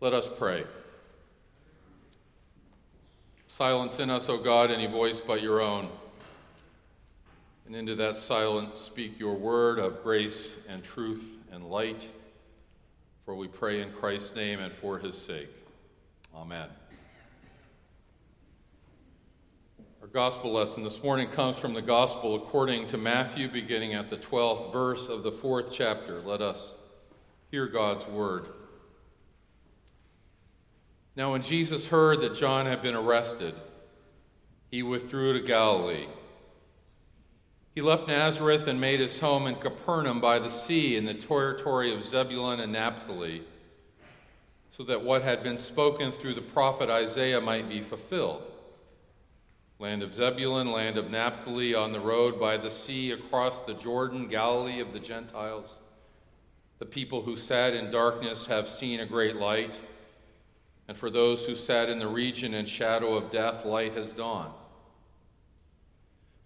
Let us pray. Silence in us, O God, any voice but your own. And into that silence speak your word of grace and truth and light. For we pray in Christ's name and for his sake. Amen. Our gospel lesson this morning comes from the gospel according to Matthew, beginning at the 12th verse of the fourth chapter. Let us hear God's word. Now, when Jesus heard that John had been arrested, he withdrew to Galilee. He left Nazareth and made his home in Capernaum by the sea in the territory of Zebulun and Naphtali, so that what had been spoken through the prophet Isaiah might be fulfilled. Land of Zebulun, land of Naphtali, on the road by the sea across the Jordan, Galilee of the Gentiles. The people who sat in darkness have seen a great light, and for those who sat in the region and shadow of death, light has dawned.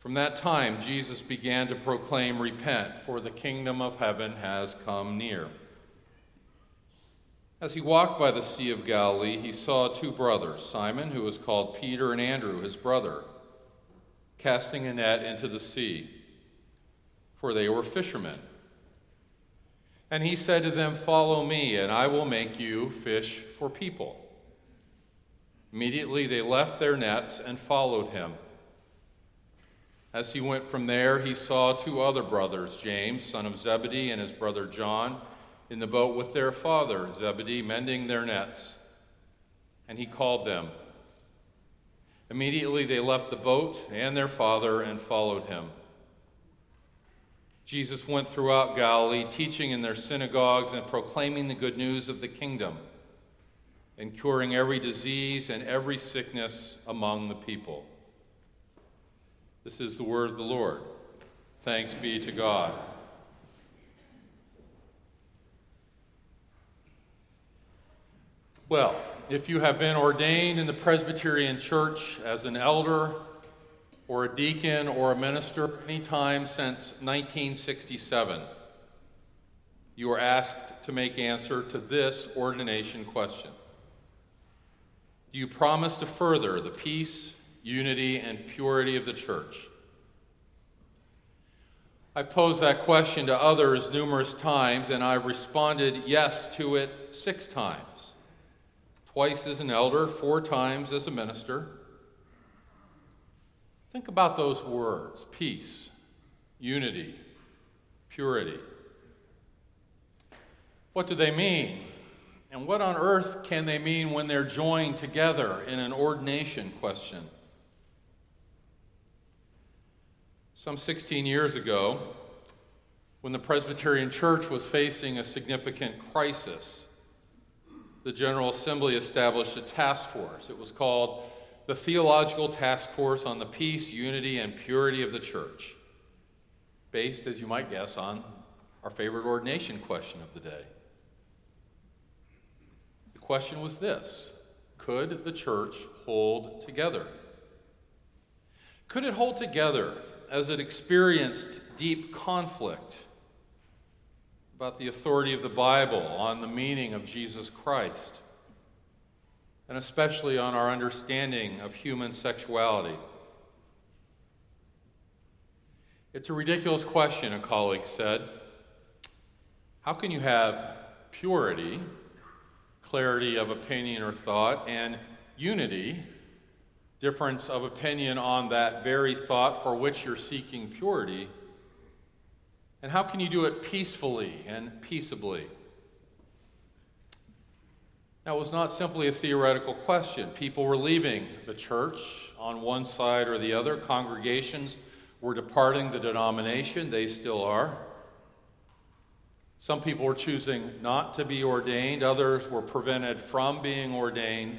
From that time, Jesus began to proclaim, Repent, for the kingdom of heaven has come near. As he walked by the Sea of Galilee, he saw two brothers, Simon, who was called Peter, and Andrew, his brother, casting a net into the sea, for they were fishermen. And he said to them, Follow me, and I will make you fish for people. Immediately they left their nets and followed him. As he went from there, he saw two other brothers, James, son of Zebedee, and his brother John, in the boat with their father, Zebedee, mending their nets. And he called them. Immediately they left the boat and their father and followed him. Jesus went throughout Galilee, teaching in their synagogues and proclaiming the good news of the kingdom, and curing every disease and every sickness among the people. This is the word of the Lord. Thanks be to God. Well, if you have been ordained in the Presbyterian Church as an elder or a deacon or a minister any time since 1967, you are asked to make answer to this ordination question you promise to further the peace, unity, and purity of the church? I've posed that question to others numerous times, and I've responded yes to it six times twice as an elder, four times as a minister. Think about those words peace, unity, purity. What do they mean? And what on earth can they mean when they're joined together in an ordination question? Some 16 years ago, when the Presbyterian Church was facing a significant crisis, the General Assembly established a task force. It was called the Theological Task Force on the Peace, Unity, and Purity of the Church, based, as you might guess, on our favorite ordination question of the day. Question was this Could the church hold together? Could it hold together as it experienced deep conflict about the authority of the Bible on the meaning of Jesus Christ? and especially on our understanding of human sexuality. It's a ridiculous question, a colleague said. How can you have purity, clarity of opinion or thought, and unity, difference of opinion on that very thought for which you're seeking purity? And how can you do it peacefully and peaceably? That was not simply a theoretical question. People were leaving the church on one side or the other. Congregations were departing the denomination, they still are. Some people were choosing not to be ordained, others were prevented from being ordained.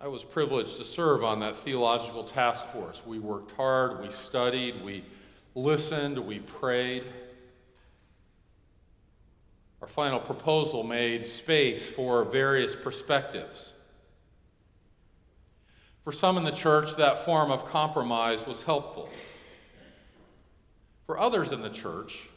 I was privileged to serve on that theological task force. We worked hard, we studied, we listened, we prayed. Our final proposal made space for various perspectives. For some in the church, that form of compromise was helpful. For others in the church,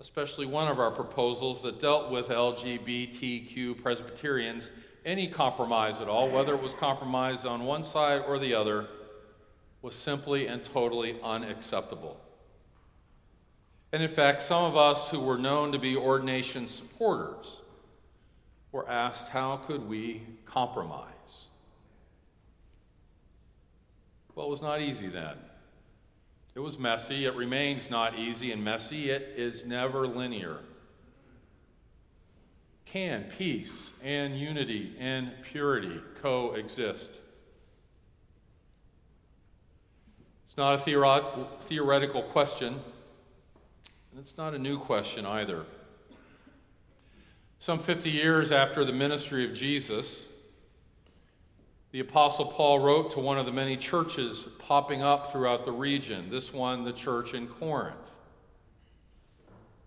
especially one of our proposals that dealt with LGBTQ Presbyterians, any compromise at all, whether it was compromised on one side or the other, was simply and totally unacceptable. And in fact, some of us who were known to be ordination supporters were asked how could we compromise? Well, it was not easy then. It was messy. It remains not easy and messy. It is never linear. Can peace and unity and purity coexist? It's not a theoro- theoretical question, and it's not a new question either. Some 50 years after the ministry of Jesus, the Apostle Paul wrote to one of the many churches popping up throughout the region, this one, the church in Corinth.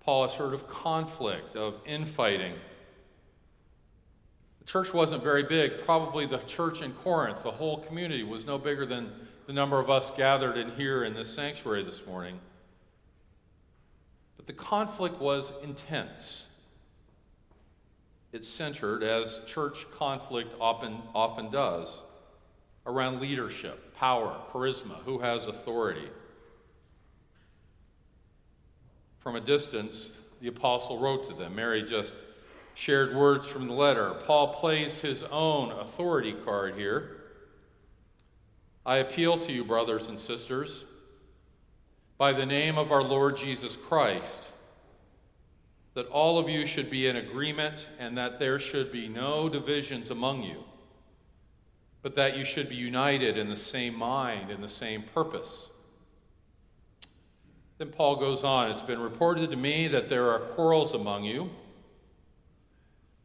Paul has heard of conflict, of infighting. The church wasn't very big. Probably the church in Corinth, the whole community, was no bigger than the number of us gathered in here in this sanctuary this morning. But the conflict was intense it centered, as church conflict often, often does, around leadership, power, charisma, who has authority. From a distance, the apostle wrote to them. Mary just shared words from the letter. Paul plays his own authority card here. I appeal to you, brothers and sisters, by the name of our Lord Jesus Christ that all of you should be in agreement and that there should be no divisions among you, but that you should be united in the same mind and the same purpose. Then Paul goes on It's been reported to me that there are quarrels among you.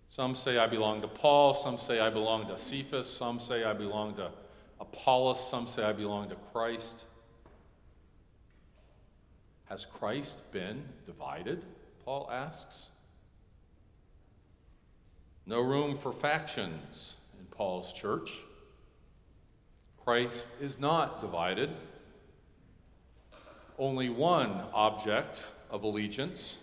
Some say I belong to Paul, some say I belong to Cephas, some say I belong to Apollos, some say I belong to Christ. Has Christ been divided? Paul asks. No room for factions in Paul's church. Christ is not divided. Only one object of allegiance.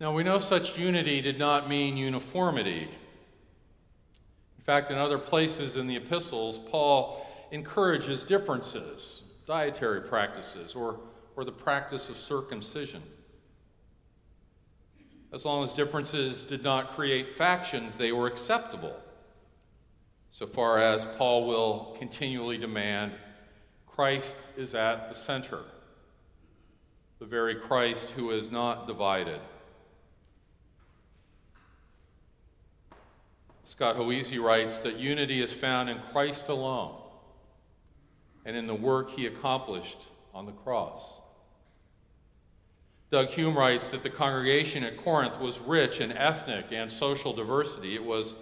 Now, we know such unity did not mean uniformity. In fact, in other places in the epistles, Paul encourages differences, dietary practices, or or the practice of circumcision. As long as differences did not create factions, they were acceptable, so far as Paul will continually demand Christ is at the center, the very Christ who is not divided. Scott Hoezee writes that unity is found in Christ alone and in the work he accomplished on the cross. Doug Hume writes that the congregation at Corinth was rich in ethnic and social diversity. It was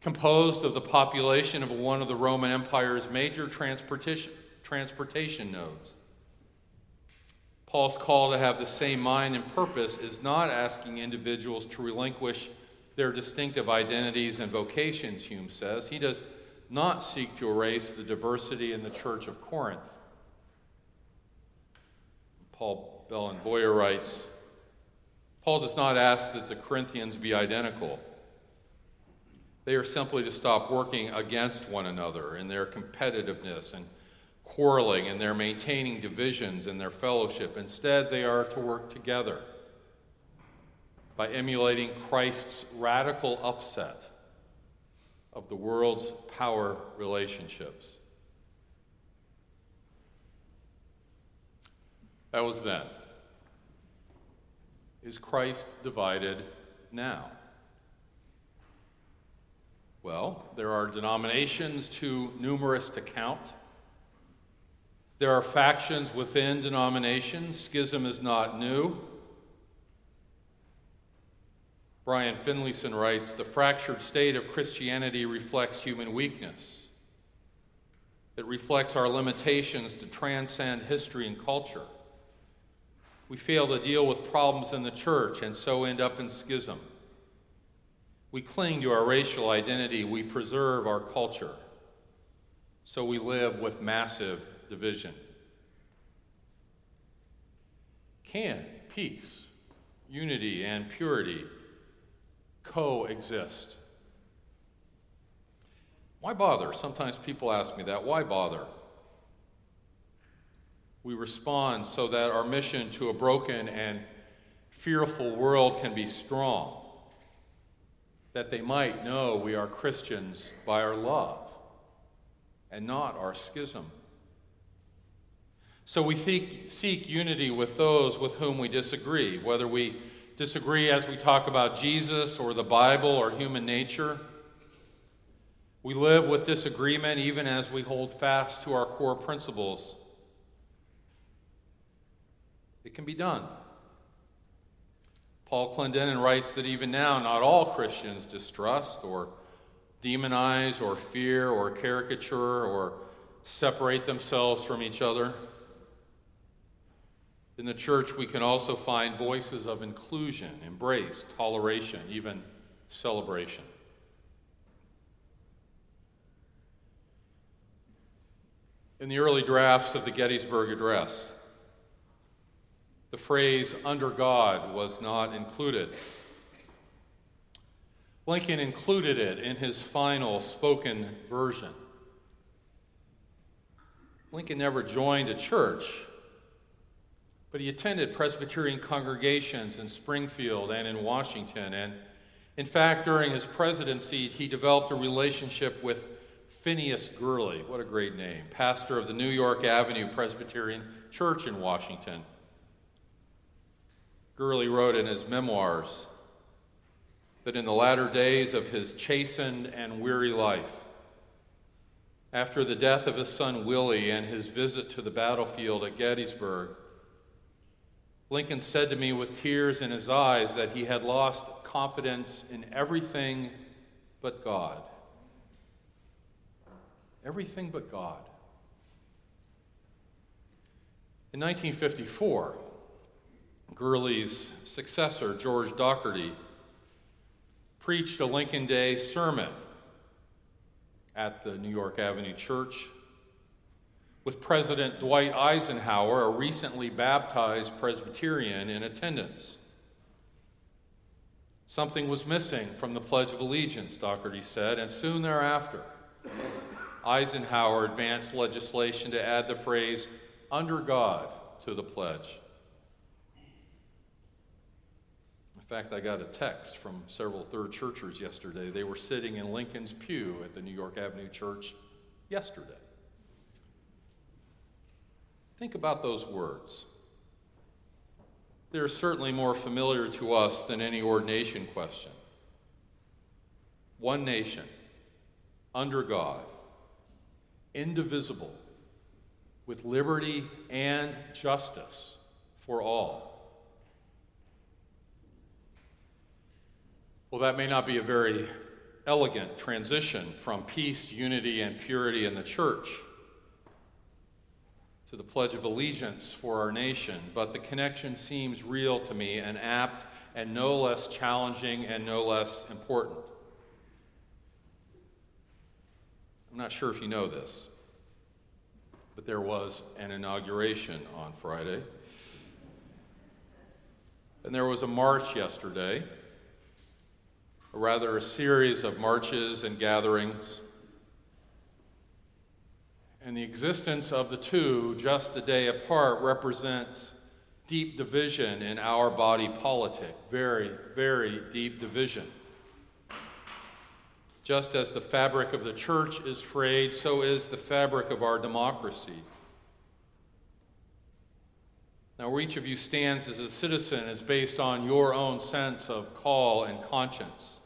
composed of the population of one of the Roman Empire's major transportation, transportation nodes. Paul's call to have the same mind and purpose is not asking individuals to relinquish their distinctive identities and vocations, Hume says. He does not seek to erase the diversity in the church of Corinth. Paul Bellan-Boyer writes Paul does not ask that the Corinthians be identical. They are simply to stop working against one another in their competitiveness and quarreling and their maintaining divisions in their fellowship. Instead, they are to work together by emulating Christ's radical upset of the world's power relationships. That was then. Is Christ divided now? Well, there are denominations too numerous to count. There are factions within denominations. Schism is not new. Brian Finlayson writes The fractured state of Christianity reflects human weakness. It reflects our limitations to transcend history and culture we fail to deal with problems in the church and so end up in schism. We cling to our racial identity, we preserve our culture, so we live with massive division. Can peace, unity, and purity coexist? Why bother? Sometimes people ask me that. Why bother? We respond so that our mission to a broken and fearful world can be strong, that they might know we are Christians by our love and not our schism. So we seek, seek unity with those with whom we disagree, whether we disagree as we talk about Jesus or the Bible or human nature. We live with disagreement even as we hold fast to our core principles. It can be done. Paul Clendenin writes that even now, not all Christians distrust or demonize or fear or caricature or separate themselves from each other. In the church, we can also find voices of inclusion, embrace, toleration, even celebration. In the early drafts of the Gettysburg Address, the phrase under God was not included. Lincoln included it in his final spoken version. Lincoln never joined a church, but he attended Presbyterian congregations in Springfield and in Washington. And in fact, during his presidency, he developed a relationship with Phineas Gurley. What a great name. Pastor of the New York Avenue Presbyterian Church in Washington. Gurley wrote in his memoirs that in the latter days of his chastened and weary life, after the death of his son Willie and his visit to the battlefield at Gettysburg, Lincoln said to me with tears in his eyes that he had lost confidence in everything but God. Everything but God. In 1954, Gurley's successor, George Docherty, preached a Lincoln Day sermon at the New York Avenue Church with President Dwight Eisenhower, a recently baptized Presbyterian, in attendance. Something was missing from the Pledge of Allegiance, Docherty said, and soon thereafter, Eisenhower advanced legislation to add the phrase, under God, to the pledge. Fact, I got a text from several third churchers yesterday. They were sitting in Lincoln's pew at the New York Avenue Church yesterday. Think about those words. They're certainly more familiar to us than any ordination question. One nation, under God, indivisible, with liberty and justice for all. Well, that may not be a very elegant transition from peace, unity, and purity in the church to the Pledge of Allegiance for our nation, but the connection seems real to me and apt and no less challenging and no less important. I'm not sure if you know this, but there was an inauguration on Friday. And there was a march yesterday or rather a series of marches and gatherings. And the existence of the two, just a day apart, represents deep division in our body politic. Very, very deep division. Just as the fabric of the church is frayed, so is the fabric of our democracy. Now, where each of you stands as a citizen is based on your own sense of call and conscience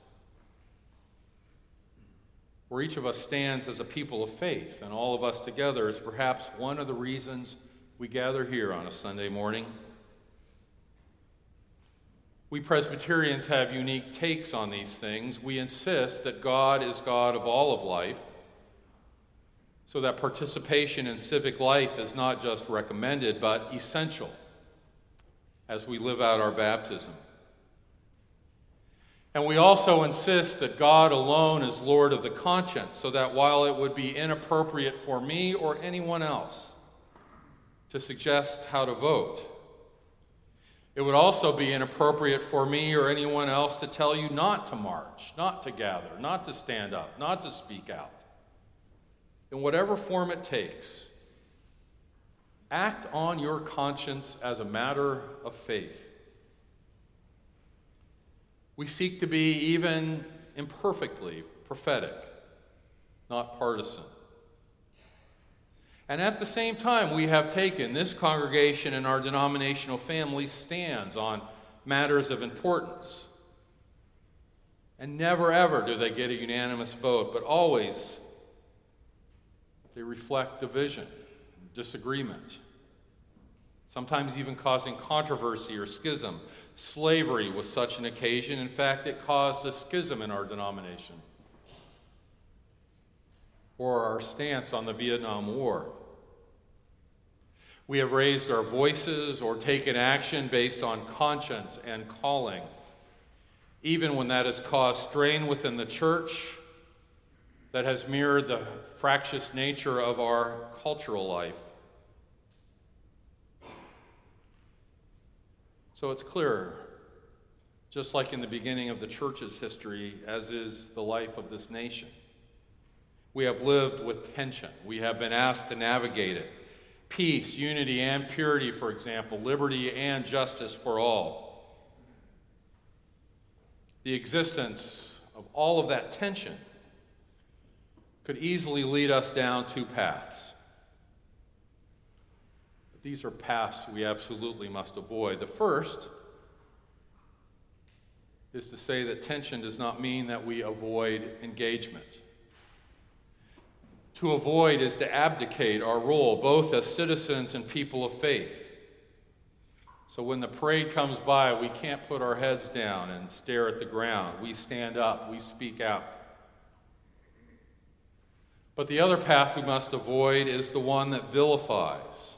where each of us stands as a people of faith, and all of us together is perhaps one of the reasons we gather here on a Sunday morning. We Presbyterians have unique takes on these things. We insist that God is God of all of life, so that participation in civic life is not just recommended, but essential as we live out our baptism. And we also insist that God alone is Lord of the conscience, so that while it would be inappropriate for me or anyone else to suggest how to vote, It would also be inappropriate for me or anyone else to tell you not to march, not to gather, not to stand up, not to speak out. In whatever form it takes, act on your conscience as a matter of faith. We seek to be, even imperfectly, prophetic, not partisan. And at the same time, we have taken this congregation and our denominational family stands on matters of importance. And never ever do they get a unanimous vote, but always they reflect division, disagreement, sometimes even causing controversy or schism. Slavery was such an occasion. In fact, it caused a schism in our denomination or our stance on the Vietnam War. We have raised our voices or taken action based on conscience and calling, even when that has caused strain within the church that has mirrored the fractious nature of our cultural life. So it's clearer. just like in the beginning of the church's history, as is the life of this nation we have lived with tension. We have been asked to navigate it. Peace, unity, and purity, for example, liberty and justice for all. The existence of all of that tension could easily lead us down two paths. These are paths we absolutely must avoid. The first is to say that tension does not mean that we avoid engagement. To avoid is to abdicate our role, both as citizens and people of faith. So when the parade comes by, we can't put our heads down and stare at the ground. We stand up, we speak out. But the other path we must avoid is the one that vilifies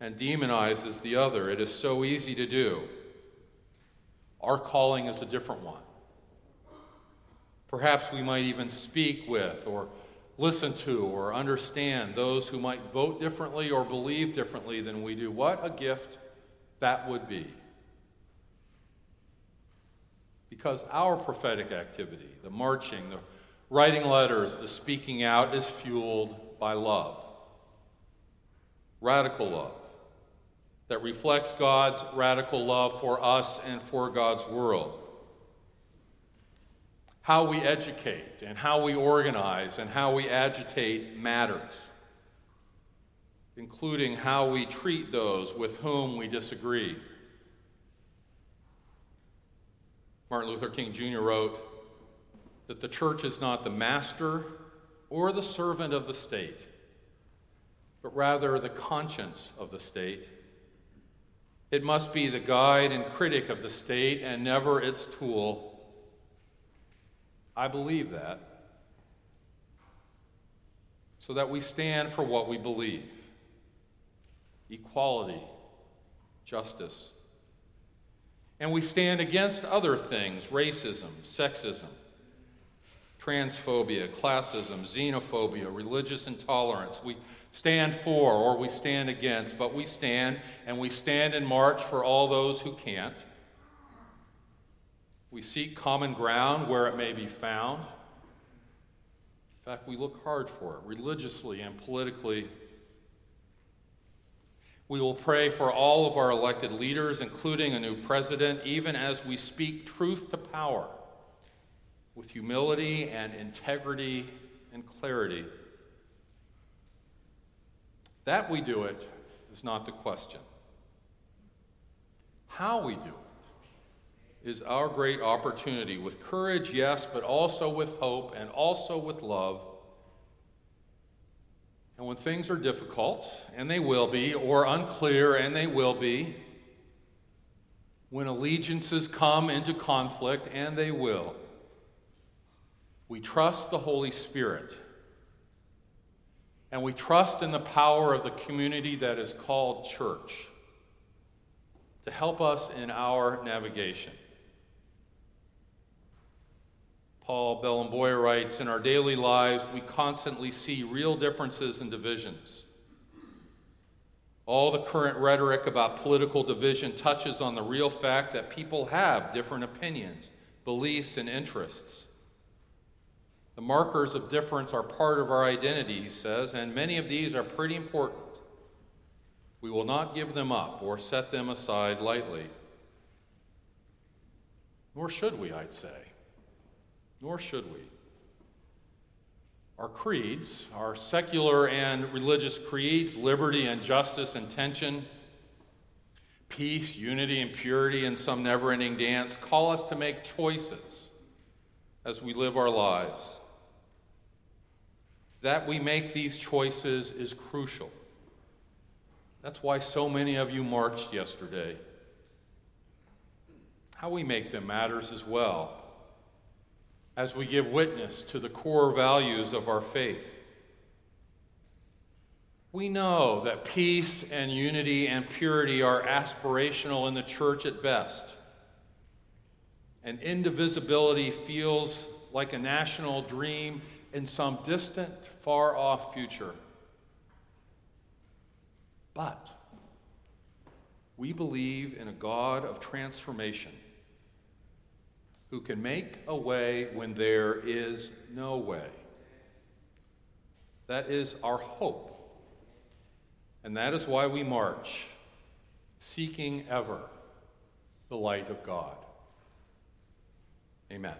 and demonizes the other. It is so easy to do. Our calling is a different one. Perhaps we might even speak with or listen to or understand those who might vote differently or believe differently than we do. What a gift that would be. Because our prophetic activity, the marching, the writing letters, the speaking out, is fueled by love. Radical love that reflects God's radical love for us and for God's world how we educate and how we organize and how we agitate matters, including how we treat those with whom we disagree. Martin Luther King Jr. wrote that the church is not the master or the servant of the state, but rather the conscience of the state. It must be the guide and critic of the state and never its tool I believe that. So that we stand for what we believe equality, justice. And we stand against other things racism, sexism, transphobia, classism, xenophobia, religious intolerance. We stand for or we stand against, but we stand and we stand and march for all those who can't. We seek common ground where it may be found. In fact, we look hard for it religiously and politically. We will pray for all of our elected leaders, including a new president, even as we speak truth to power with humility and integrity and clarity. That we do it is not the question. How we do it is our great opportunity with courage, yes, but also with hope and also with love. And when things are difficult, and they will be, or unclear, and they will be, when allegiances come into conflict, and they will, we trust the Holy Spirit. And we trust in the power of the community that is called church to help us in our navigation. Paul Bellan-Boyer writes In our daily lives, we constantly see real differences and divisions. All the current rhetoric about political division touches on the real fact that people have different opinions, beliefs, and interests. The markers of difference are part of our identity, he says, and many of these are pretty important. We will not give them up or set them aside lightly. Nor should we, I'd say. Nor should we. Our creeds, our secular and religious creeds, liberty and justice and tension, peace, unity and purity, and some never ending dance, call us to make choices as we live our lives. That we make these choices is crucial. That's why so many of you marched yesterday. How we make them matters as well as we give witness to the core values of our faith. We know that peace and unity and purity are aspirational in the church at best, and indivisibility feels like a national dream in some distant, far off future. But we believe in a God of transformation who can make a way when there is no way. That is our hope. And that is why we march, seeking ever the light of God. Amen.